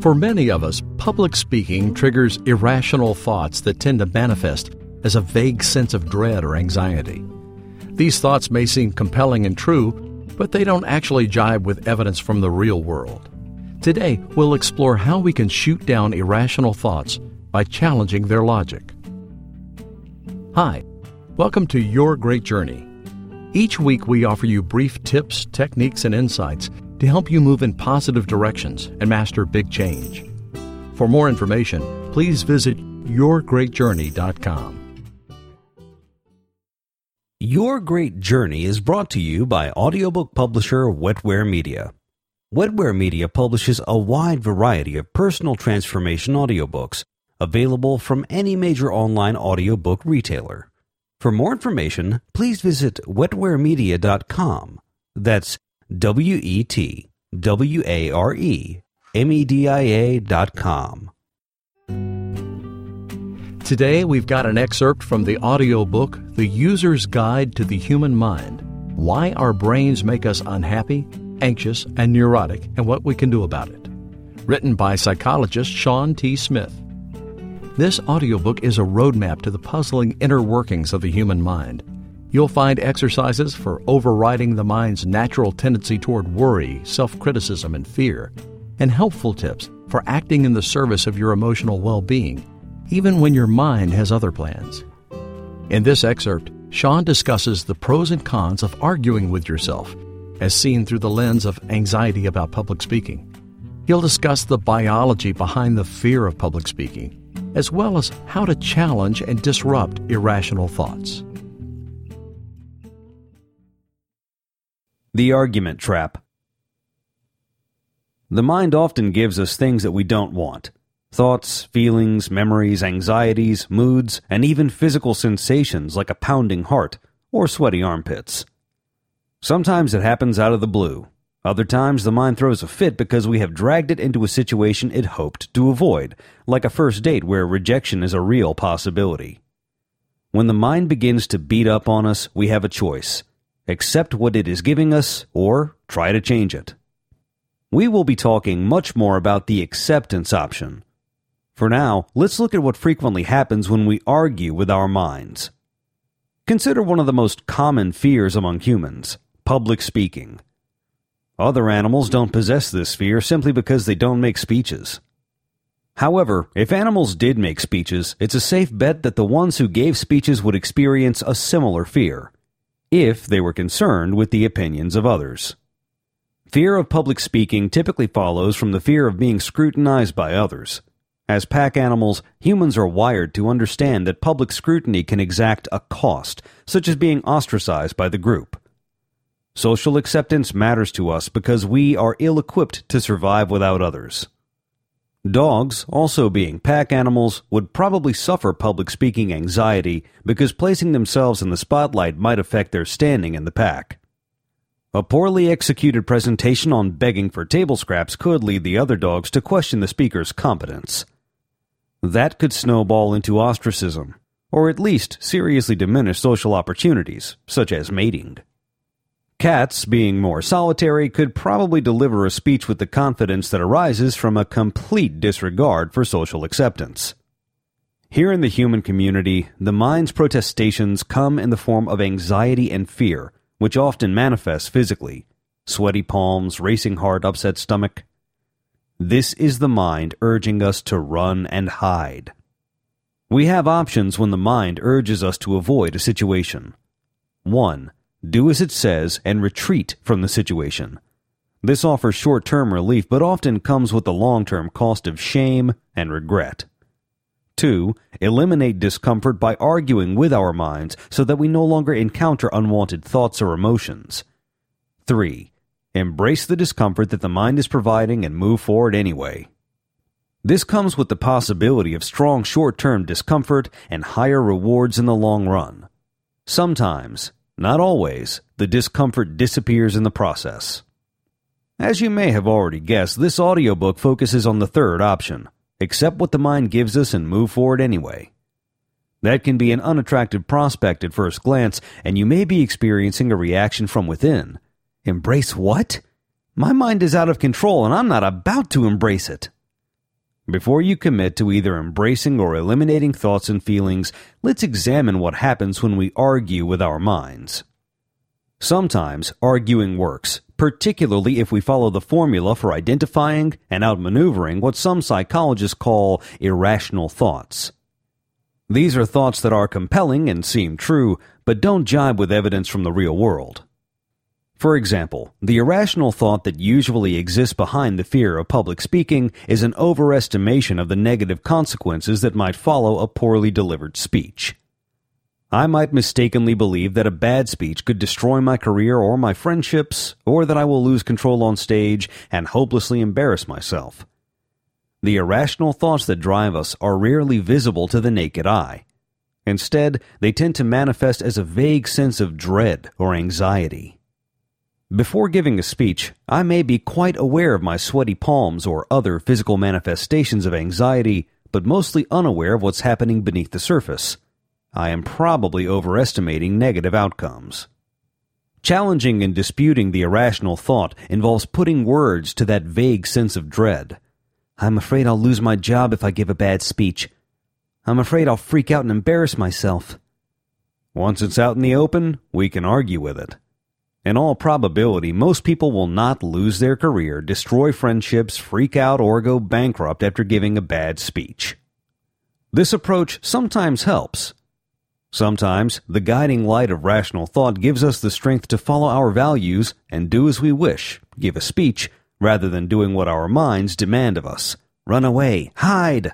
For many of us, public speaking triggers irrational thoughts that tend to manifest as a vague sense of dread or anxiety. These thoughts may seem compelling and true, but they don't actually jibe with evidence from the real world. Today, we'll explore how we can shoot down irrational thoughts by challenging their logic. Hi, welcome to Your Great Journey. Each week, we offer you brief tips, techniques, and insights to help you move in positive directions and master big change. For more information, please visit yourgreatjourney.com. Your Great Journey is brought to you by audiobook publisher Wetware Media. Wetware Media publishes a wide variety of personal transformation audiobooks available from any major online audiobook retailer. For more information, please visit wetwaremedia.com. That's W E T W A R E M E D I A dot com. Today, we've got an excerpt from the audiobook The User's Guide to the Human Mind Why Our Brains Make Us Unhappy, Anxious, and Neurotic, and What We Can Do About It. Written by psychologist Shawn T. Smith. This audiobook is a roadmap to the puzzling inner workings of the human mind. You'll find exercises for overriding the mind's natural tendency toward worry, self criticism, and fear, and helpful tips for acting in the service of your emotional well being, even when your mind has other plans. In this excerpt, Shawn discusses the pros and cons of arguing with yourself, as seen through the lens of anxiety about public speaking. He'll discuss the biology behind the fear of public speaking, as well as how to challenge and disrupt irrational thoughts. The Argument Trap. The mind often gives us things that we don't want thoughts, feelings, memories, anxieties, moods, and even physical sensations like a pounding heart or sweaty armpits. Sometimes it happens out of the blue. Other times the mind throws a fit because we have dragged it into a situation it hoped to avoid, like a first date where rejection is a real possibility. When the mind begins to beat up on us, we have a choice accept what it is giving us, or try to change it. We will be talking much more about the acceptance option. For now, let's look at what frequently happens when we argue with our minds. Consider one of the most common fears among humans public speaking. Other animals don't possess this fear simply because they don't make speeches. However, if animals did make speeches, it's a safe bet that the ones who gave speeches would experience a similar fear if they were concerned with the opinions of others. Fear of public speaking typically follows from the fear of being scrutinized by others. As pack animals, humans are wired to understand that public scrutiny can exact a cost, such as being ostracized by the group. Social acceptance matters to us because we are ill equipped to survive without others. Dogs, also being pack animals, would probably suffer public speaking anxiety because placing themselves in the spotlight might affect their standing in the pack. A poorly executed presentation on begging for table scraps could lead the other dogs to question the speaker's competence. That could snowball into ostracism, or at least seriously diminish social opportunities, such as mating. Cats, being more solitary, could probably deliver a speech with the confidence that arises from a complete disregard for social acceptance. Here in the human community, the mind's protestations come in the form of anxiety and fear, which often manifests physically sweaty palms, racing heart, upset stomach. This is the mind urging us to run and hide. We have options when the mind urges us to avoid a situation. 1 do as it says, and retreat from the situation. This offers short term relief, but often comes with the long term cost of shame and regret. 2. Eliminate discomfort by arguing with our minds so that we no longer encounter unwanted thoughts or emotions. 3. Embrace the discomfort that the mind is providing and move forward anyway. This comes with the possibility of strong short term discomfort and higher rewards in the long run. Sometimes, not always, the discomfort disappears in the process. As you may have already guessed, this audiobook focuses on the third option accept what the mind gives us and move forward anyway. That can be an unattractive prospect at first glance, and you may be experiencing a reaction from within. Embrace what? My mind is out of control, and I'm not about to embrace it. Before you commit to either embracing or eliminating thoughts and feelings, let's examine what happens when we argue with our minds. Sometimes arguing works, particularly if we follow the formula for identifying and outmaneuvering what some psychologists call irrational thoughts. These are thoughts that are compelling and seem true, but don't jibe with evidence from the real world. For example, the irrational thought that usually exists behind the fear of public speaking is an overestimation of the negative consequences that might follow a poorly delivered speech. I might mistakenly believe that a bad speech could destroy my career or my friendships, or that I will lose control on stage and hopelessly embarrass myself. The irrational thoughts that drive us are rarely visible to the naked eye. Instead, they tend to manifest as a vague sense of dread or anxiety. Before giving a speech, I may be quite aware of my sweaty palms or other physical manifestations of anxiety, but mostly unaware of what's happening beneath the surface. I am probably overestimating negative outcomes. Challenging and disputing the irrational thought involves putting words to that vague sense of dread. I'm afraid I'll lose my job if I give a bad speech. I'm afraid I'll freak out and embarrass myself. Once it's out in the open, we can argue with it. In all probability, most people will not lose their career, destroy friendships, freak out, or go bankrupt after giving a bad speech. This approach sometimes helps. Sometimes the guiding light of rational thought gives us the strength to follow our values and do as we wish, give a speech, rather than doing what our minds demand of us. Run away, hide.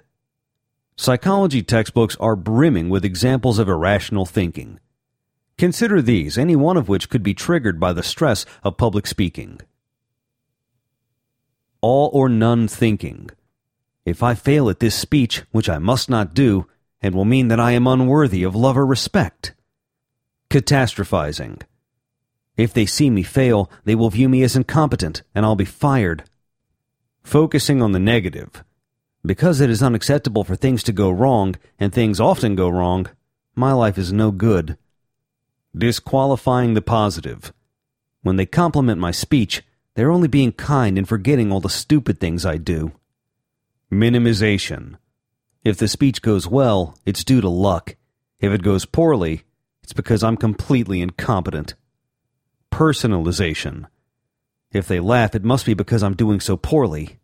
Psychology textbooks are brimming with examples of irrational thinking. Consider these, any one of which could be triggered by the stress of public speaking. All or none thinking. If I fail at this speech, which I must not do, it will mean that I am unworthy of love or respect. Catastrophizing. If they see me fail, they will view me as incompetent, and I'll be fired. Focusing on the negative. Because it is unacceptable for things to go wrong, and things often go wrong, my life is no good disqualifying the positive. When they compliment my speech, they're only being kind and forgetting all the stupid things I do. Minimization. If the speech goes well, it's due to luck. If it goes poorly, it's because I'm completely incompetent. Personalization. If they laugh, it must be because I'm doing so poorly.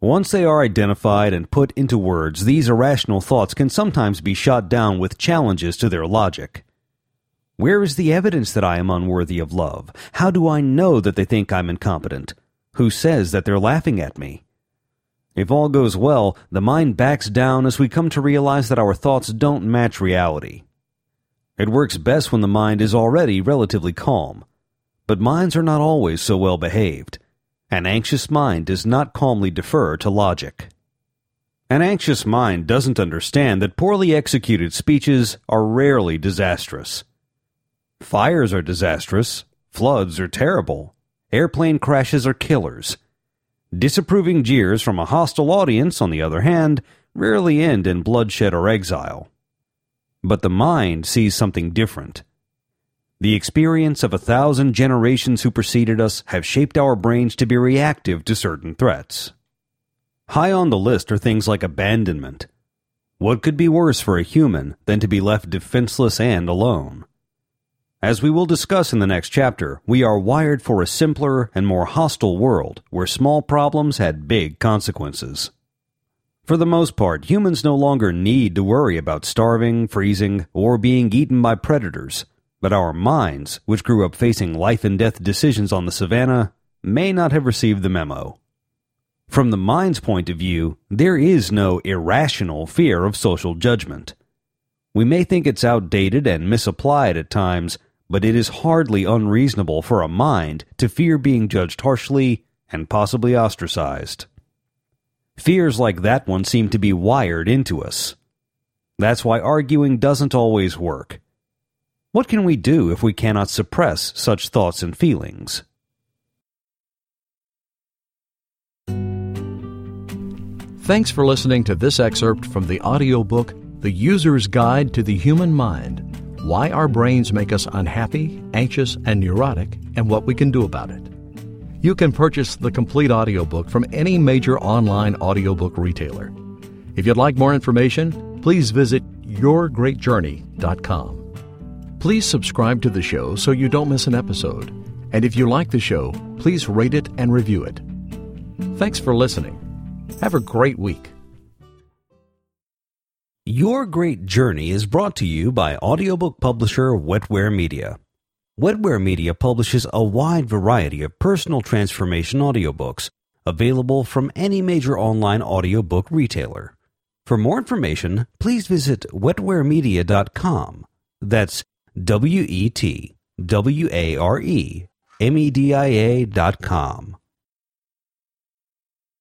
Once they are identified and put into words, these irrational thoughts can sometimes be shot down with challenges to their logic. Where is the evidence that I am unworthy of love? How do I know that they think I'm incompetent? Who says that they're laughing at me? If all goes well, the mind backs down as we come to realize that our thoughts don't match reality. It works best when the mind is already relatively calm. But minds are not always so well behaved. An anxious mind does not calmly defer to logic. An anxious mind doesn't understand that poorly executed speeches are rarely disastrous. Fires are disastrous, floods are terrible, airplane crashes are killers. Disapproving jeers from a hostile audience, on the other hand, rarely end in bloodshed or exile. But the mind sees something different. The experience of a thousand generations who preceded us have shaped our brains to be reactive to certain threats. High on the list are things like abandonment. What could be worse for a human than to be left defenseless and alone? As we will discuss in the next chapter, we are wired for a simpler and more hostile world where small problems had big consequences. For the most part, humans no longer need to worry about starving, freezing, or being eaten by predators but our minds, which grew up facing life and death decisions on the savannah, may not have received the memo. From the mind's point of view, there is no irrational fear of social judgment. We may think it's outdated and misapplied at times, but it is hardly unreasonable for a mind to fear being judged harshly and possibly ostracized. Fears like that one seem to be wired into us. That's why arguing doesn't always work what can we do if we cannot suppress such thoughts and feelings? Thanks for listening to this excerpt from the audiobook The User's Guide to the Human Mind Why Our Brains Make Us Unhappy, Anxious, and Neurotic, and What We Can Do About It. You can purchase the complete audiobook from any major online audiobook retailer. If you'd like more information, please visit yourgreatjourney.com. Please subscribe to the show so you don't miss an episode. And if you like the show, please rate it and review it. Thanks for listening. Have a great week. Your Great Journey is brought to you by audiobook publisher Wetware Media. Wetware Media publishes a wide variety of personal transformation audiobooks available from any major online audiobook retailer. For more information, please visit wetwaremedia.com. That's W E T W A R E M E D I A dot com.